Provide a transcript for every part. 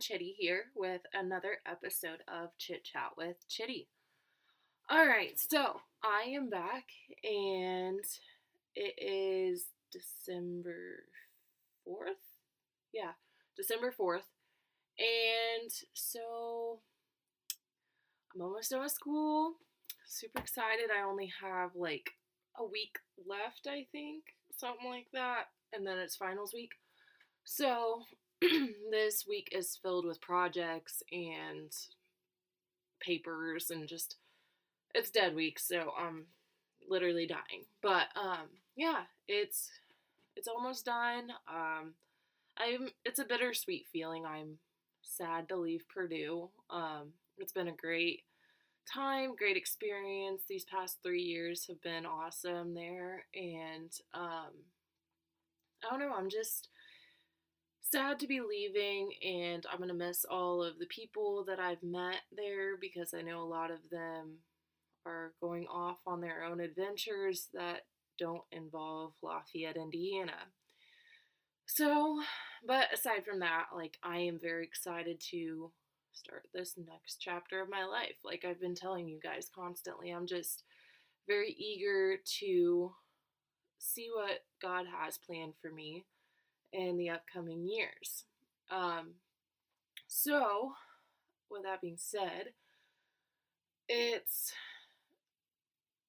Chitty here with another episode of Chit Chat with Chitty. All right, so I am back and it is December 4th. Yeah, December 4th. And so I'm almost done with school. Super excited. I only have like a week left, I think, something like that. And then it's finals week. So this week is filled with projects and papers and just it's dead week, so I'm literally dying. But um yeah, it's it's almost done. Um I'm it's a bittersweet feeling. I'm sad to leave Purdue. Um it's been a great time, great experience. These past 3 years have been awesome there and um I don't know, I'm just sad to be leaving, and I'm gonna miss all of the people that I've met there because I know a lot of them are going off on their own adventures that don't involve Lafayette, Indiana. So, but aside from that, like, I am very excited to start this next chapter of my life. Like, I've been telling you guys constantly, I'm just very eager to see what God has planned for me in the upcoming years. Um, so, with that being said, it's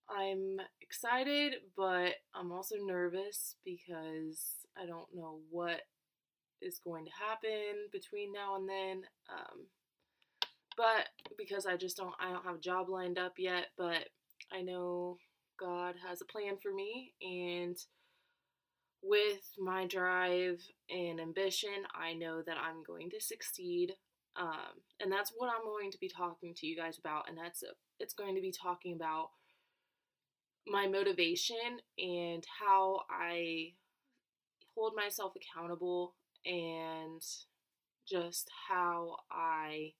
I'm excited, but I'm also nervous because I don't know what is going to happen between now and then. Um, but because I just don't I don't have a job lined up yet, but I know God has a plan for me and with my drive and ambition, I know that I'm going to succeed. Um, and that's what I'm going to be talking to you guys about. And that's it's going to be talking about my motivation and how I hold myself accountable and just how I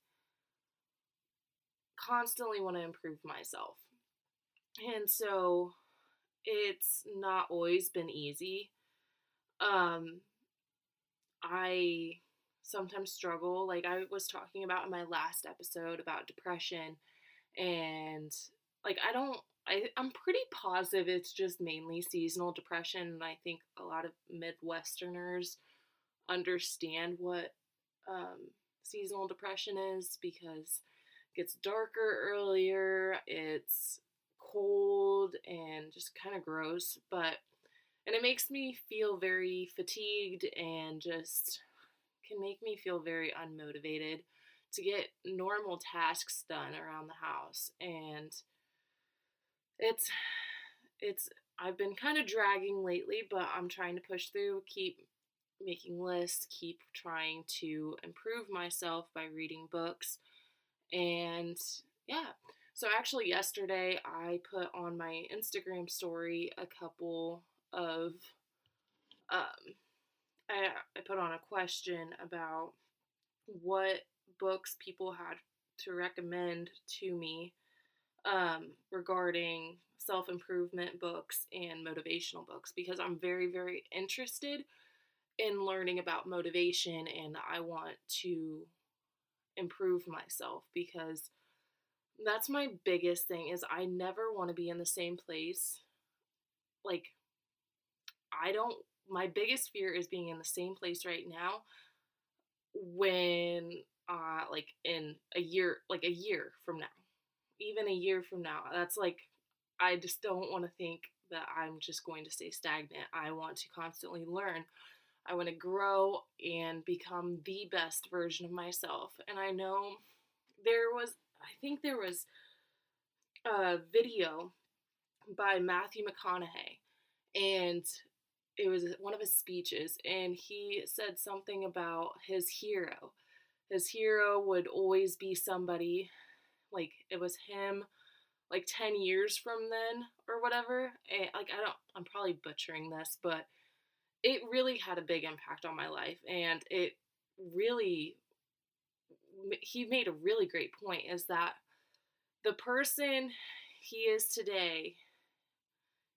constantly want to improve myself. And so it's not always been easy um I sometimes struggle like I was talking about in my last episode about depression and like I don't I I'm pretty positive it's just mainly seasonal depression and I think a lot of midwesterners understand what um, seasonal depression is because it gets darker earlier, it's cold and just kind of gross, but and it makes me feel very fatigued and just can make me feel very unmotivated to get normal tasks done around the house. And it's it's I've been kind of dragging lately but I'm trying to push through keep making lists keep trying to improve myself by reading books. And yeah. So actually yesterday I put on my Instagram story a couple of um, I, I put on a question about what books people had to recommend to me um, regarding self improvement books and motivational books because I'm very, very interested in learning about motivation and I want to improve myself because that's my biggest thing is I never want to be in the same place like I don't, my biggest fear is being in the same place right now when, uh, like in a year, like a year from now, even a year from now. That's like, I just don't want to think that I'm just going to stay stagnant. I want to constantly learn. I want to grow and become the best version of myself. And I know there was, I think there was a video by Matthew McConaughey, and it was one of his speeches and he said something about his hero. His hero would always be somebody like it was him like 10 years from then or whatever and like i don't i'm probably butchering this but it really had a big impact on my life and it really he made a really great point is that the person he is today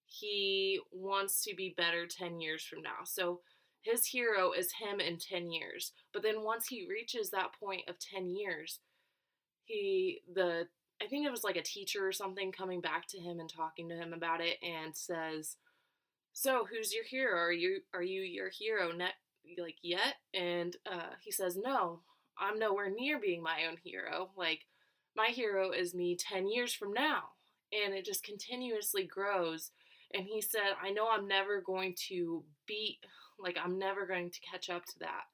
he wants to be better 10 years from now. So his hero is him in 10 years. But then once he reaches that point of 10 years, he the I think it was like a teacher or something coming back to him and talking to him about it and says, "So, who's your hero? Are you are you your hero net like yet?" And uh, he says, "No, I'm nowhere near being my own hero. Like my hero is me 10 years from now." And it just continuously grows. And he said, "I know I'm never going to beat like I'm never going to catch up to that."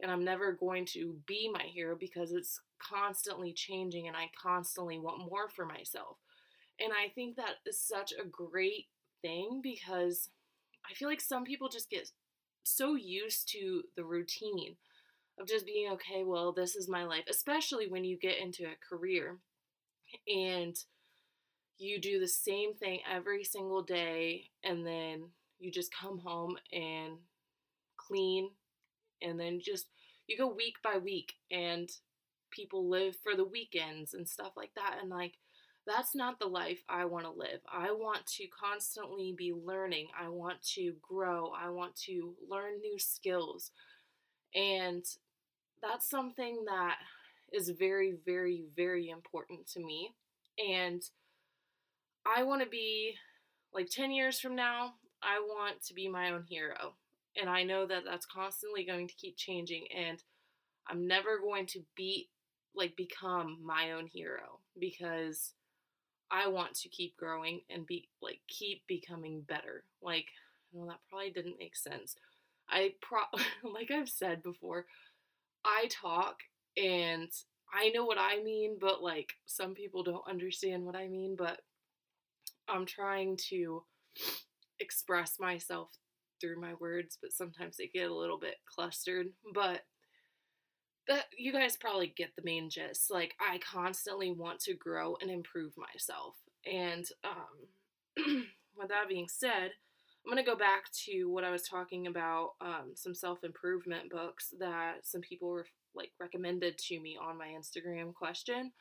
and I'm never going to be my hero because it's constantly changing and I constantly want more for myself. And I think that is such a great thing because I feel like some people just get so used to the routine of just being okay, well, this is my life, especially when you get into a career and you do the same thing every single day and then you just come home and clean and then just you go week by week and people live for the weekends and stuff like that and like that's not the life I want to live. I want to constantly be learning. I want to grow. I want to learn new skills. And that's something that is very, very, very important to me. And I want to be like 10 years from now, I want to be my own hero. And I know that that's constantly going to keep changing. And I'm never going to be like become my own hero because I want to keep growing and be like keep becoming better. Like, well, that probably didn't make sense. I pro like I've said before, I talk and I know what I mean, but like some people don't understand what I mean, but I'm trying to express myself through my words, but sometimes they get a little bit clustered. But that you guys probably get the main gist. Like I constantly want to grow and improve myself. And um, with that being said, I'm gonna go back to what I was talking about. Um, some self improvement books that some people were like recommended to me on my Instagram question.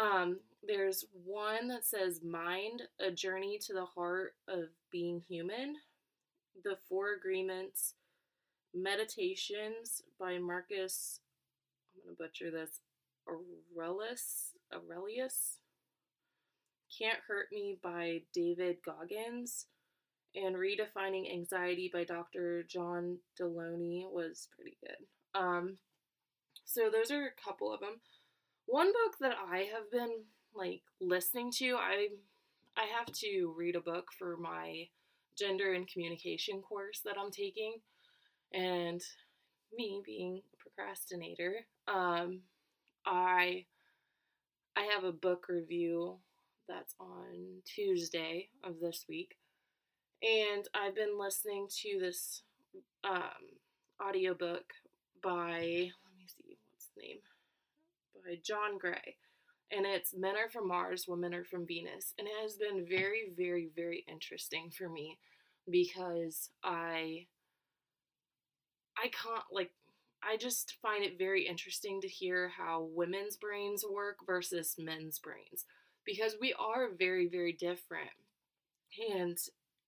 Um, there's one that says "Mind: A Journey to the Heart of Being Human." The Four Agreements Meditations by Marcus I'm gonna butcher this. Aurelius Aurelius Can't Hurt Me by David Goggins and Redefining Anxiety by Dr. John Deloney was pretty good. Um, so those are a couple of them. One book that I have been like listening to, I I have to read a book for my gender and communication course that I'm taking, and me being a procrastinator, um, I I have a book review that's on Tuesday of this week, and I've been listening to this um, audiobook by let me see what's the name? By John Gray, and it's Men Are From Mars, Women Are From Venus, and it has been very, very, very interesting for me because I I can't like I just find it very interesting to hear how women's brains work versus men's brains because we are very very different. And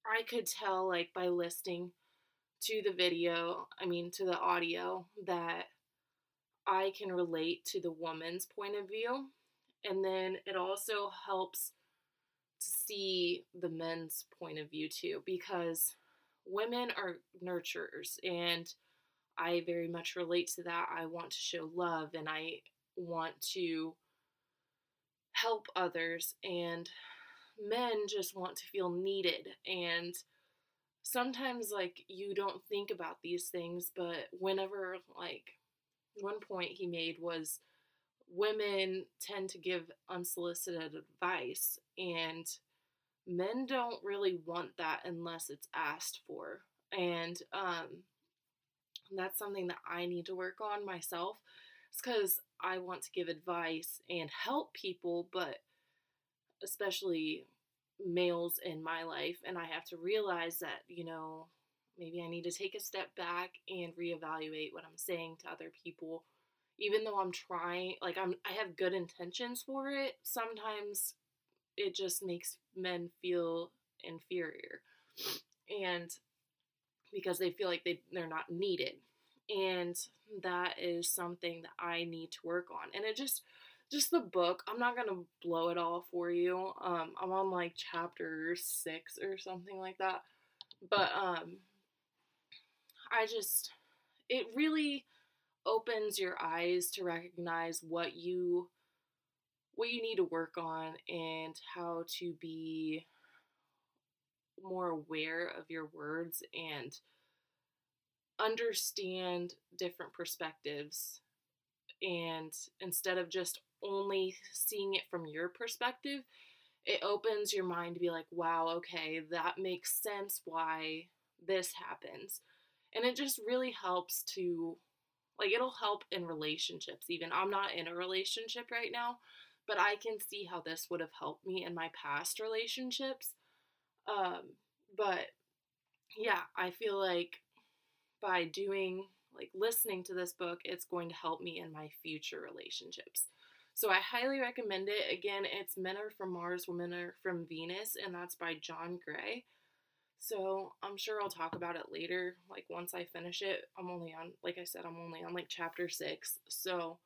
I could tell like by listening to the video, I mean to the audio that I can relate to the woman's point of view. And then it also helps to see the men's point of view too because women are nurturers and I very much relate to that. I want to show love and I want to help others, and men just want to feel needed. And sometimes, like, you don't think about these things, but whenever, like, one point he made was women tend to give unsolicited advice, and men don't really want that unless it's asked for. And um, that's something that I need to work on myself. Because I want to give advice and help people, but especially males in my life. And I have to realize that, you know, maybe I need to take a step back and reevaluate what I'm saying to other people. Even though I'm trying, like, I'm, I have good intentions for it, sometimes it just makes men feel inferior. And because they feel like they, they're not needed. And that is something that I need to work on. And it just, just the book, I'm not to blow it all for you. Um, I'm on like chapter six or something like that. But um, I just, it really opens your eyes to recognize what you what you need to work on and how to be more aware of your words and understand different perspectives. And instead of just only seeing it from your perspective it opens your mind to be like wow okay that makes sense why this happens. And it just really helps to like it'll help in relationships even i'm not in a relationship right now but i can see how this would have helped me in my past relationships um but yeah i feel like by doing like listening to this book it's going to help me in my future relationships. So i highly recommend it. Again it's men are from mars women are from venus and that's by john gray so I'm sure I'll talk about it later. Like once I finish it, I'm only on, like I said, I'm only on like chapter six. So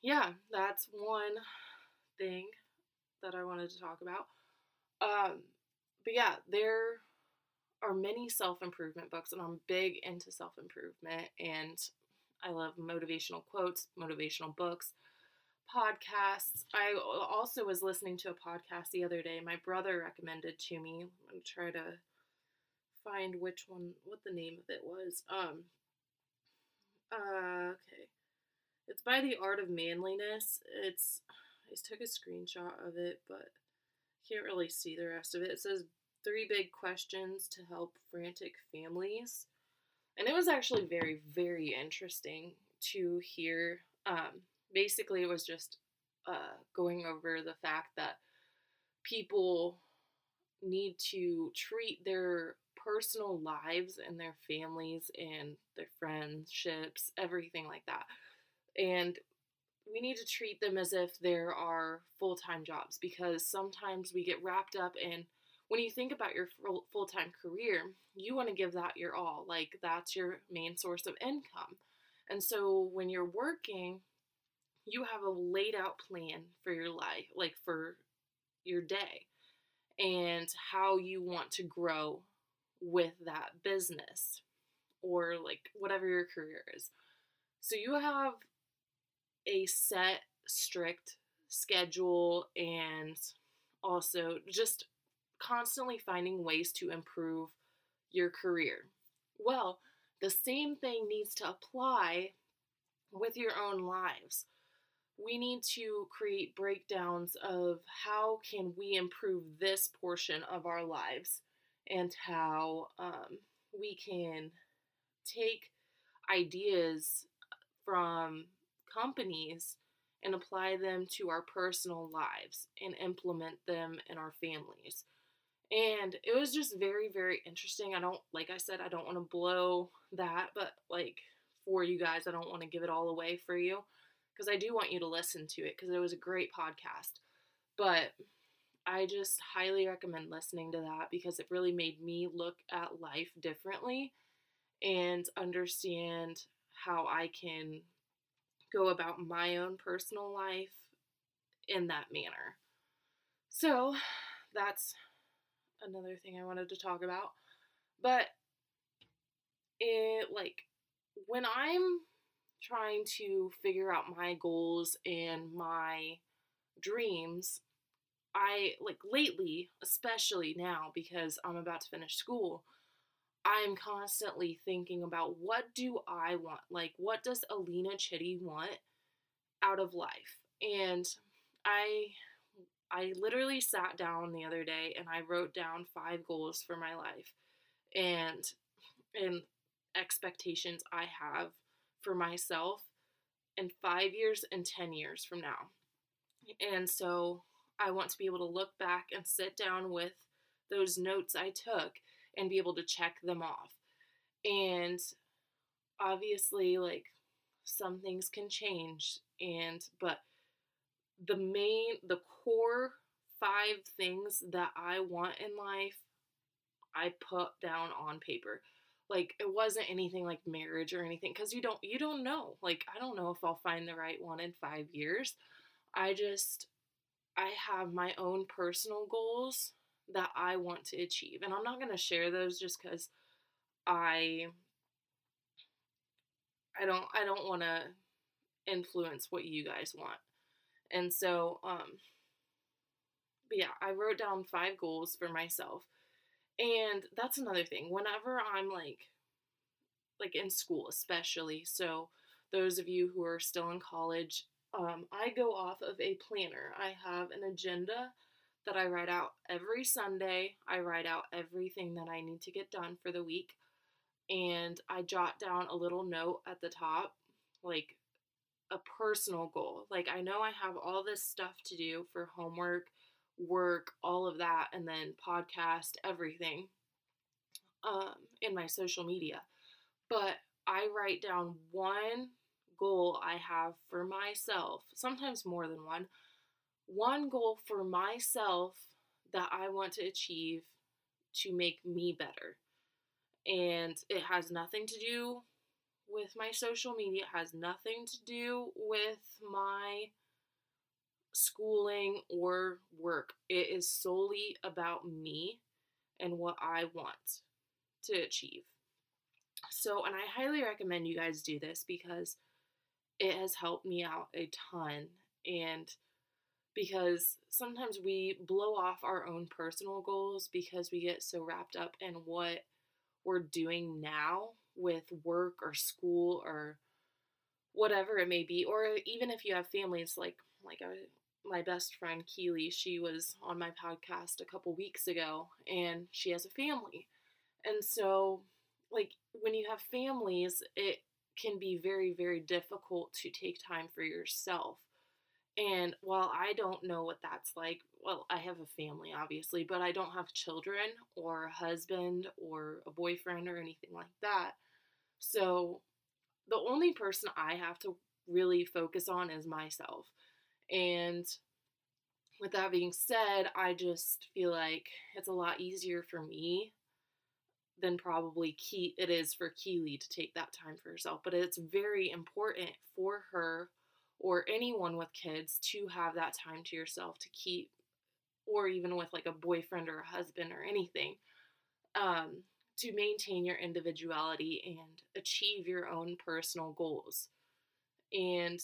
yeah, that's one thing that I wanted to talk about. Um, but yeah, there are many self improvement books, and I'm big into self improvement, and I love motivational quotes, motivational books podcasts. I also was listening to a podcast the other day. My brother recommended to me. I'm gonna try to find which one, what the name of it was. Um. Uh. Okay. It's by the Art of Manliness. It's. I took a screenshot of it, but can't really see the rest of it. It says three big questions to help frantic families, and it was actually very, very interesting to hear. Um, basically it was just uh, going over the fact that people need to treat their personal lives and their families and their friendships, everything like that. And we need to treat them as if there are full time jobs because sometimes we get wrapped up in when you think about your full time career, you want to give that your all. Like, that's your main source of income. And so when you're working, you have a laid out plan for your life, like for your day, and how you want to grow with that business or like whatever your career is. So you have a set, strict schedule and also just constantly finding ways to improve your career. Well, the same thing needs to apply with your own lives we need to create breakdowns of how can we improve this portion of our lives and how um, we can take ideas from companies and apply them to our personal lives and implement them in our families. And it was just very, very interesting. I don't, like I said, I don't want to blow that, but like for you guys, I don't want to give it all away for you because I do want you to listen to it because it was a great podcast. But I just highly recommend listening to that because it really made me look at life differently and understand how I can go about my own personal life in that manner. So, that's another thing I wanted to talk about. But it like when I'm trying to figure out my goals and my dreams, I like lately, especially now because I'm about to finish school, I'm constantly thinking about what do I want? Like what does Alena Chitty want out of life? And I I literally sat down the other day and I wrote down five goals for my life and and expectations I have for myself in five years and 10 years from now. And so I want to be able to look back and sit down with those notes I took and be able to check them off. And obviously, like, some things can change, and but the main, the core five things that I want in life, I put down on paper. Like it wasn't anything like marriage or anything cuz you don't you don't know. Like I don't know if I'll find the right one in 5 years. I just I have my own personal goals that I want to achieve. And I'm not going to share those just cuz I I don't I don't want to influence what you guys want. And so um but yeah, I wrote down five goals for myself. And that's another thing. Whenever I'm like like in school especially, so those of you who are still in college, um, I go off of a planner. I have an agenda that I write out every Sunday. I write out everything that I need to get done for the week. And I jot down a little note at the top, like a personal goal. Like, I know I have all this stuff to do for homework work, all of that, and then podcast, everything um, in my social media. But I write down one goal I have for myself, sometimes more than one, one goal for myself that I want to achieve to make me better. And it has nothing to do with my social media, it has nothing to do with my schooling or work. It is solely about me and what I want to achieve. So, and I highly recommend you guys do this because it has helped me out a ton. And because sometimes we blow off our own personal goals because we get so wrapped up in what we're doing now with work or school or whatever it may be or even if you have families like like I my best friend Keely, she was on my podcast a couple weeks ago and she has a family. And so, like, when you have families, it can be very, very difficult to take time for yourself. And while I don't know what that's like, well, I have a family, obviously, but I don't have children or a husband or a boyfriend or anything like that. So, the only person I have to really focus on is myself. And with that being said, I just feel like it's a lot easier for me than probably Key it is for Keely to take that time for herself. But it's very important for her or anyone with kids to have that time to yourself to keep or even with like a boyfriend or a husband or anything um, to maintain your individuality and achieve your own personal goals and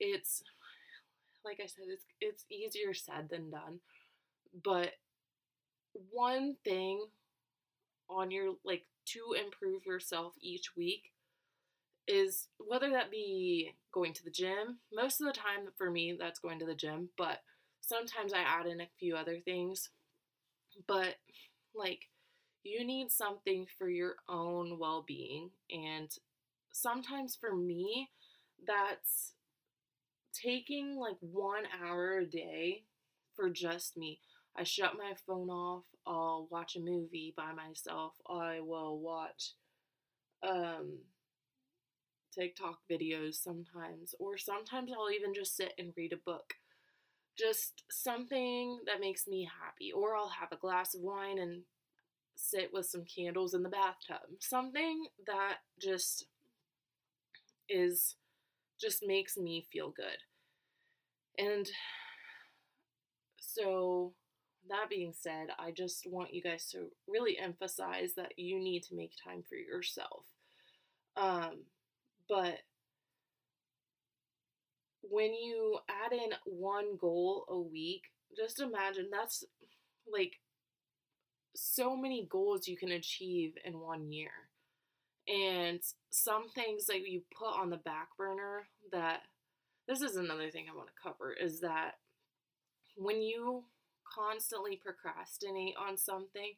it's like I said, it's it's easier said than done. But one thing on your like to improve yourself each week is whether that be going to the gym. Most of the time for me that's going to the gym, but sometimes I add in a few other things. But like you need something for your own well-being and sometimes for me that's taking like one hour a day for just me. I shut my phone off. I'll watch a movie by myself. I will watch um, TikTok videos sometimes, or sometimes I'll even just sit and read a book. Just something that makes me happy, or I'll have a glass of wine and sit with some candles in the bathtub. Something that just is just makes me feel good. And so, that being said, I just want you guys to really emphasize that you need to make time for yourself. Um, but when you add in one goal a week, just imagine that's like so many goals you can achieve in one year. And some things that you put on the back burner that this is another thing I want to cover is that when you constantly procrastinate on something,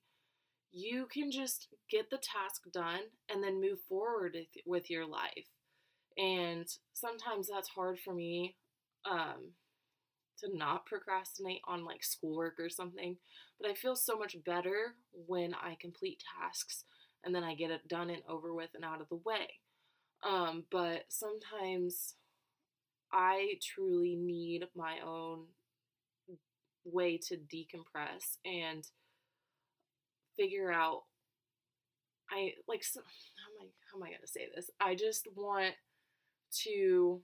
you can just get the task done and then move forward with your life. And sometimes that's hard for me um, to not procrastinate on like schoolwork or something. But I feel so much better when I complete tasks and then I get it done and over with and out of the way. Um, but sometimes I truly need my own way to decompress and figure out I like how am I how am I going to say this? I just want to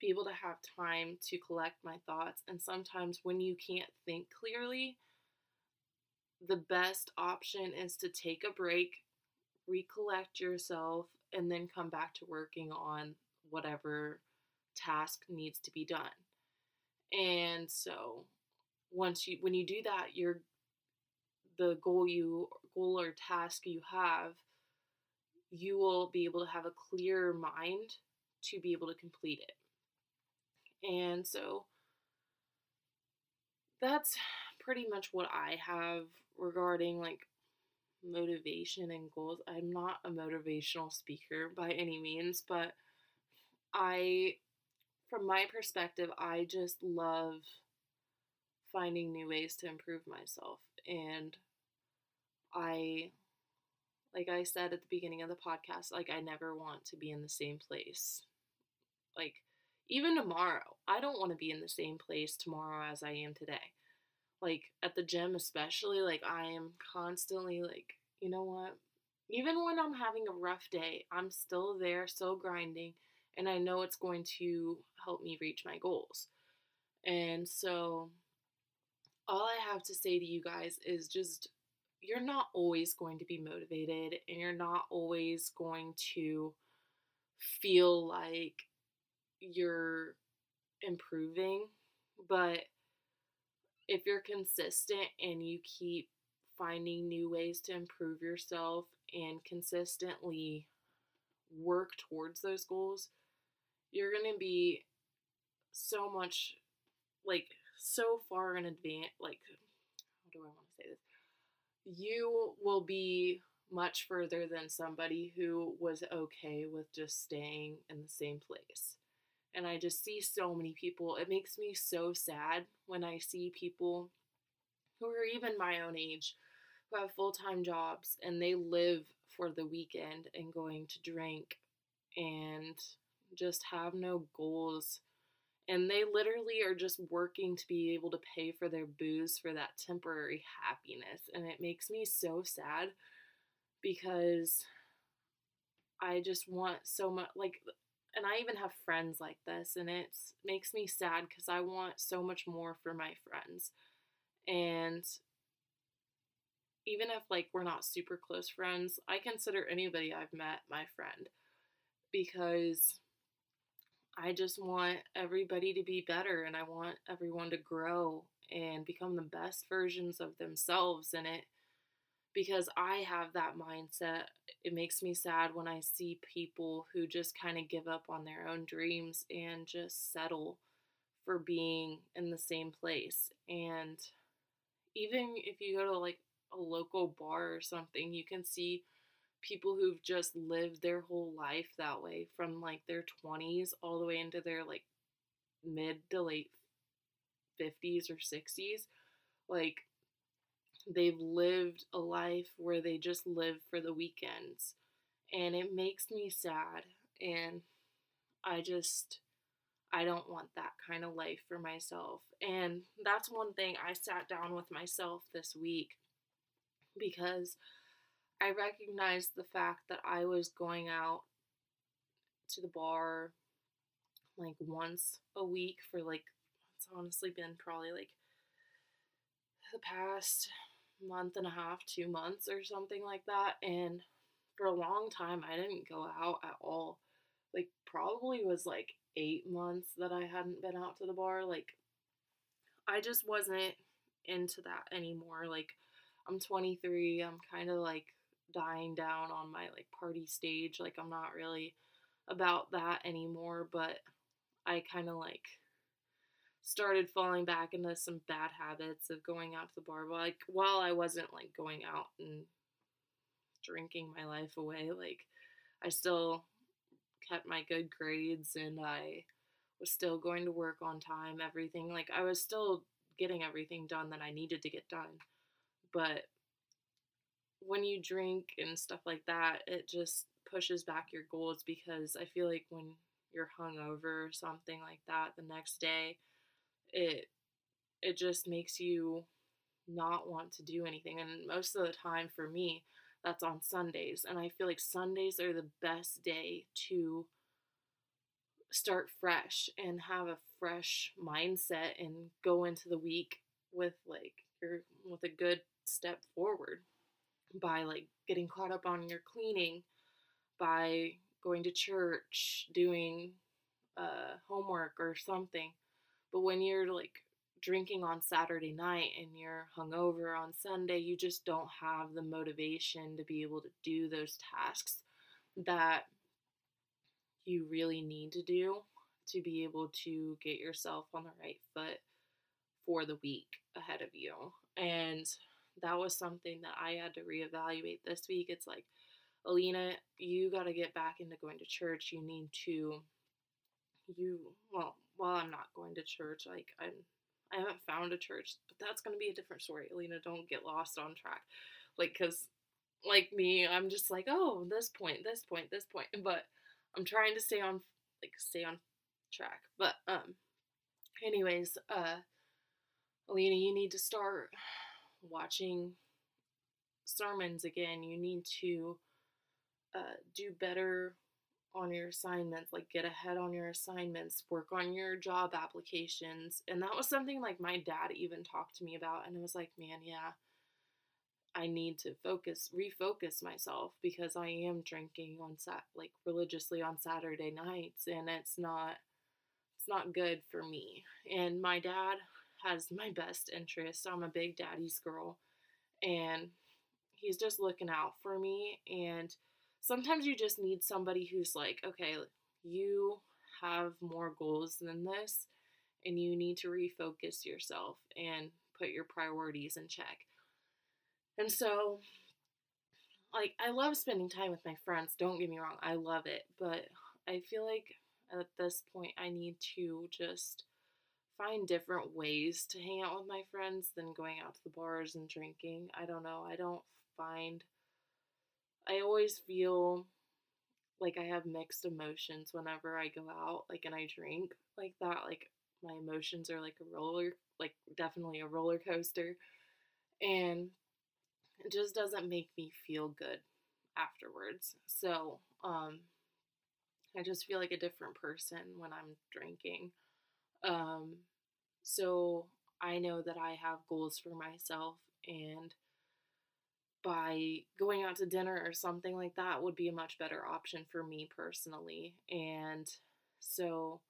be able to have time to collect my thoughts and sometimes when you can't think clearly the best option is to take a break, recollect yourself and then come back to working on whatever task needs to be done. And so once you when you do that, you're the goal you goal or task you have, you will be able to have a clear mind to be able to complete it. And so that's pretty much what I have regarding like motivation and goals. I'm not a motivational speaker by any means, but I, from my perspective, I just love finding new ways to improve myself. And I, like I said at the beginning of the podcast, like I never want to be in the same place. Like, even tomorrow, I don't want to be in the same place tomorrow as I am today like at the gym especially like i am constantly like you know what even when i'm having a rough day i'm still there still grinding and i know it's going to help me reach my goals. And so all i have to say to you guys is just you're not always going to be motivated and you're not always going to feel like you're improving but if you're consistent and you keep finding new ways to improve yourself and consistently work towards those goals, you're going to be so much like so far in advance like how do I want to say this? You will be much further than somebody who was okay with just staying in the same place and I just see so many people. It makes me so sad when I see people who are even my own age who have full time jobs and they live for the weekend and going to drink and just have no goals. And they literally are just working to be able to pay for their booze for that temporary happiness. And it makes me so sad because I just want so much, like, and I even have friends like this, and it makes me sad because I want so much more for my friends. And even if like we're not super close friends, I consider anybody I've met my friend because I just want everybody to be better and I want everyone to grow and become the best versions of themselves in it because I have that mindset. It makes me sad when I see people who just kind of give up on their own dreams and just settle for being in the same place. And even if you go to like a local bar or something, you can see people who've just lived their whole life that way from like their 20s all the way into their like mid to late 50s or 60s. Like they've lived a life where they just live for the weekends. And it makes me sad. And I just, I don't want that kind of life for myself. And that's one thing I sat down with myself this week because I recognized the fact that I was going out to the bar like once a week for like, it's honestly been probably like the past month and a half, two months or something like that. And for a long time, I didn't go out at all. Like, probably was like eight months that I hadn't been out to the bar. Like, I just wasn't into that anymore. Like, I'm 23. I'm kind of like dying down on my like party stage. Like, I'm not really about that anymore, but I kind of like started falling back into some bad habits of going out to the bar. Like while I wasn't like going out and drinking my life away, like I still kept my good grades and I was still going to work on time, everything. Like I was still getting everything done that I needed to get done. But when you drink and stuff like that, it just pushes back your goals because I feel like when you're hungover or something like that the next day, it it just makes you not want to do anything. And most of the time for me, that's on Sundays. And I feel like Sundays are the best day to start fresh and have a fresh mindset and go into the week with like your with a good step forward by like getting caught up on your cleaning by going to church doing uh, homework or something but when you're like drinking on Saturday night and you're hungover on Sunday, you just don't have the motivation to be able to do those tasks that you really need to do to be able to get yourself on the right foot for the week ahead of you. And that was something that I had to reevaluate this week. It's like, Alena, you got to get back into going to church. You need to, you, well, while I'm not going to church, like, I'm I haven't found a church, but that's going to be a different story. Alena, don't get lost on track. Like, because, like me, I'm just like, oh, this point, this point, this point. But I'm trying to stay on, like, stay on track. But, um, anyways, uh, Alena, you need to start watching sermons again. You need to, uh, do better on your assignments, like get ahead on your assignments, work on your job applications. And that was something like my dad even talked to me about. And it was like, man, yeah, I need to focus, refocus myself because I am drinking on sat like religiously on Saturday nights and it's not it's not good for me. And my dad has my best interest. I'm a big daddy's girl and he's just looking out for me and sometimes you just need somebody who's like, okay, you have more goals than this, and you need to refocus yourself and put your priorities in check. And so, like, I love spending time with my friends, don't get me wrong, I love it, but I feel like at this point I need to just find different ways to hang out with my friends than going out to the bars and drinking. I don't know, I don't find I always feel like I have mixed emotions whenever I go out, like, and I drink like that. Like, my emotions are like a roller, like, definitely a roller coaster. And it just doesn't make me feel good afterwards. So, um, I just feel like a different person when I'm drinking. Um, so I know that I have goals for myself and by going out to dinner or something like that would be a much better option for me personally. And so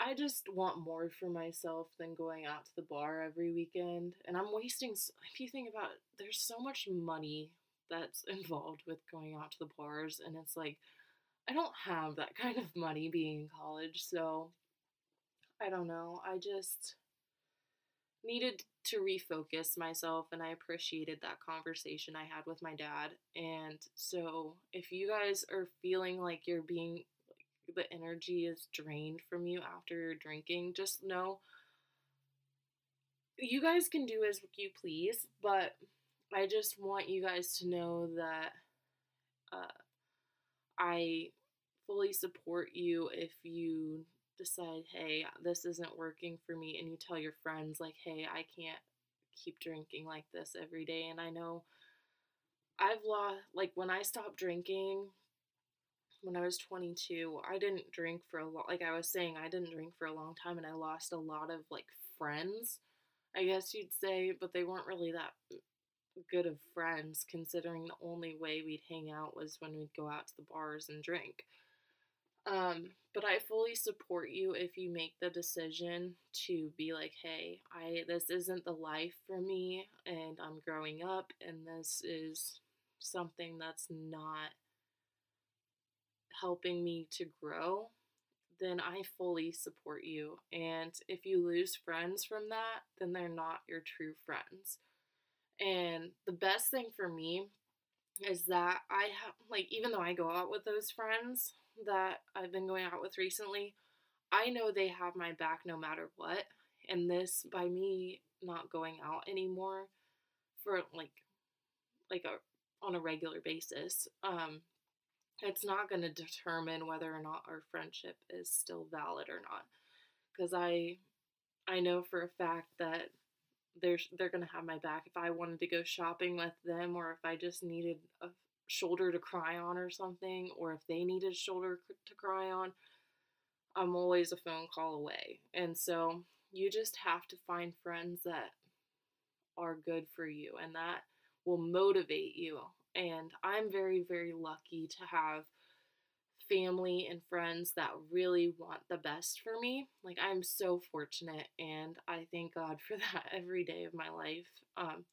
I just want more for myself than going out to the bar every weekend. And I'm wasting, if you think about it, there's so much money that's involved with going out to the bars. And it's like, I don't have that kind of money being in college. So I don't know. I just needed to refocus myself and I appreciated that conversation I had with my dad. And so if you guys are feeling like you're being like, the energy is drained from you after you're drinking, just know you guys can do as you please, but I just want you guys to know that uh, I fully support you if you decide, hey, this isn't working for me, and you tell your friends, like, hey, I can't keep drinking like this every day. And I know I've lost, like, when I stopped drinking when I was 22, I didn't drink for a lot, like I was saying, I didn't drink for a long time, and I lost a lot of, like, friends, I guess you'd say, but they weren't really that good of friends considering the only way we'd hang out was when we'd go out to the bars and drink. Um, but I fully support you if you make the decision to be like, hey, I this isn't the life for me and I'm growing up and this is something that's not helping me to grow, then I fully support you. And if you lose friends from that, then they're not your true friends. And the best thing for me is that I have, like, even though I go out with those friends, that I've been going out with recently, I know they have my back no matter what. And this, by me not going out anymore for like, like a, on a regular basis, um, it's not going to determine whether or not our friendship is still valid or not. Because I, I know for a fact that they're they're gonna have my back if I wanted to go shopping with them or if I just needed a shoulder to cry on or something or if they needed a shoulder to cry on. I'm always a phone call away. And so you just have to find friends that are good for you and that will motivate you. And I'm very, very lucky to have family and friends that really want the best for me. Like, I'm so fortunate, and I thank God for that every day of my life. Um,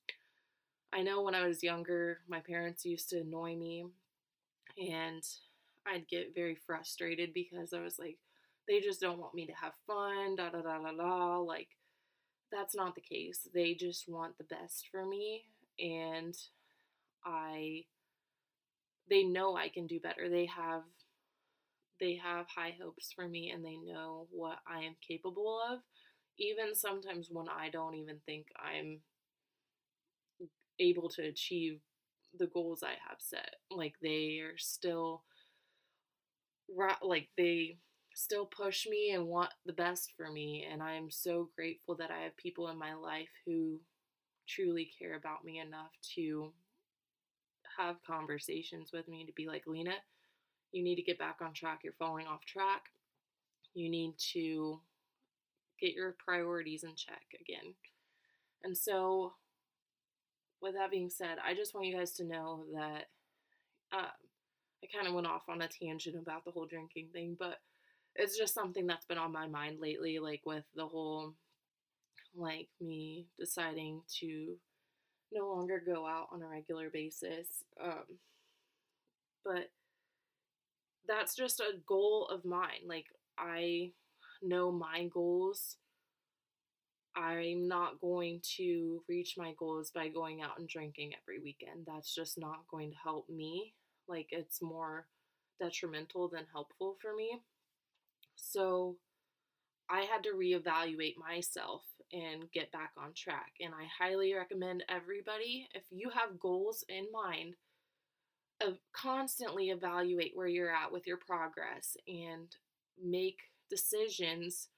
I know when I was younger, my parents used to annoy me, and I'd get very frustrated because I was like, they just don't want me to have fun, da da da da da. Like, that's not the case. They just want the best for me, and I, they know I can do better. They have they have high hopes for me and they know what I am capable of, even sometimes when I don't even think I'm able to achieve the goals I have set. Like they are still like they still push me and want the best for me and I am so grateful that I have people in my life who truly care about me enough to have conversations with me to be like, "Lena, you need to get back on track. You're falling off track. You need to get your priorities in check again. And so, with that being said, I just want you guys to know that um, I kind of went off on a tangent about the whole drinking thing, but it's just something that's been on my mind lately, like with the whole, like me deciding to no longer go out on a regular basis. Um, but that's just a goal of mine. Like, I know my goals. I'm not going to reach my goals by going out and drinking every weekend. That's just not going to help me. Like, it's more detrimental than helpful for me. So, I had to reevaluate myself and get back on track. And I highly recommend everybody, if you have goals in mind, constantly evaluate where you're at with your progress and make decisions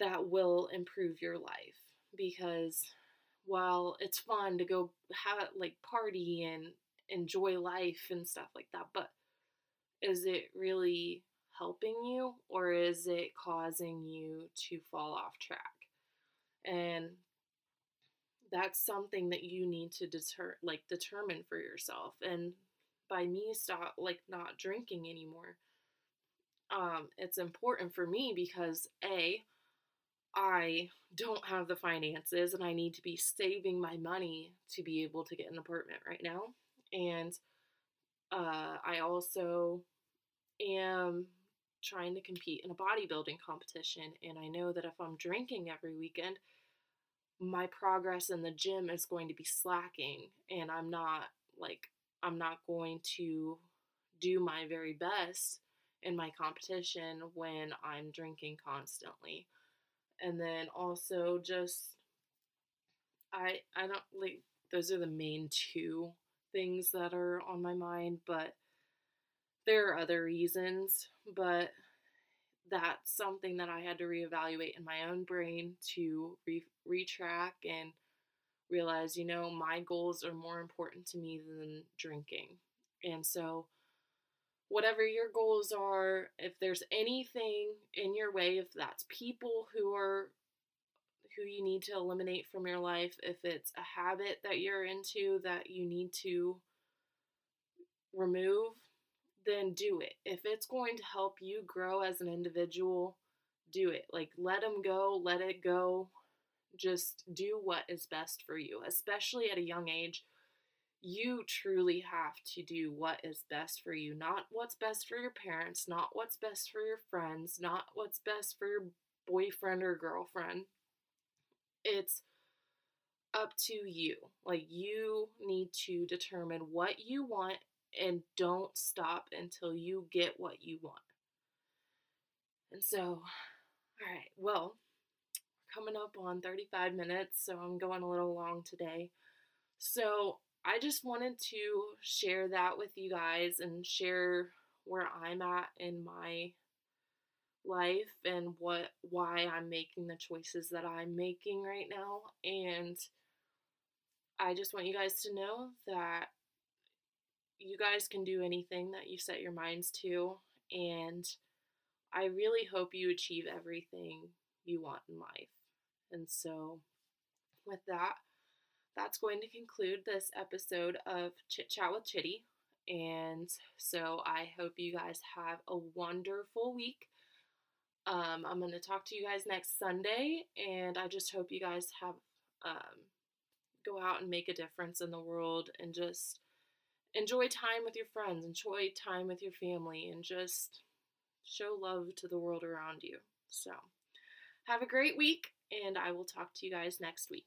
that will improve your life because while it's fun to go have like party and enjoy life and stuff like that but is it really helping you or is it causing you to fall off track? And that's something that you need to deter like determine for yourself and by me stop like not drinking anymore um it's important for me because a I don't have the finances and I need to be saving my money to be able to get an apartment right now and uh I also am trying to compete in a bodybuilding competition and I know that if I'm drinking every weekend my progress in the gym is going to be slacking and I'm not like I'm not going to do my very best in my competition when I'm drinking constantly. And then also just I I don't like those are the main two things that are on my mind, but there are other reasons, but that's something that I had to reevaluate in my own brain to re- retrack and realize, you know, my goals are more important to me than drinking. And so, whatever your goals are, if there's anything in your way, if that's people who are who you need to eliminate from your life, if it's a habit that you're into that you need to remove, then do it. If it's going to help you grow as an individual, do it. Like, let them go, let it go. Just do what is best for you, especially at a young age. You truly have to do what is best for you, not what's best for your parents, not what's best for your friends, not what's best for your boyfriend or girlfriend. It's up to you. Like, you need to determine what you want and don't stop until you get what you want. And so, all right, well, coming up on 35 minutes, so I'm going a little long today. So, I just wanted to share that with you guys and share where I'm at in my life and what why I'm making the choices that I'm making right now and I just want you guys to know that you guys can do anything that you set your minds to and I really hope you achieve everything you want in life. And so with that, that's going to conclude this episode of Chit Chat with Chitty. And so I hope you guys have a wonderful week. Um, I'm going to talk to you guys next Sunday, and I just hope you guys have um, go out and make a difference in the world and just enjoy time with your friends, enjoy time with your family, and just show love to the world around you. So, have a great week, and I will talk to you guys next week.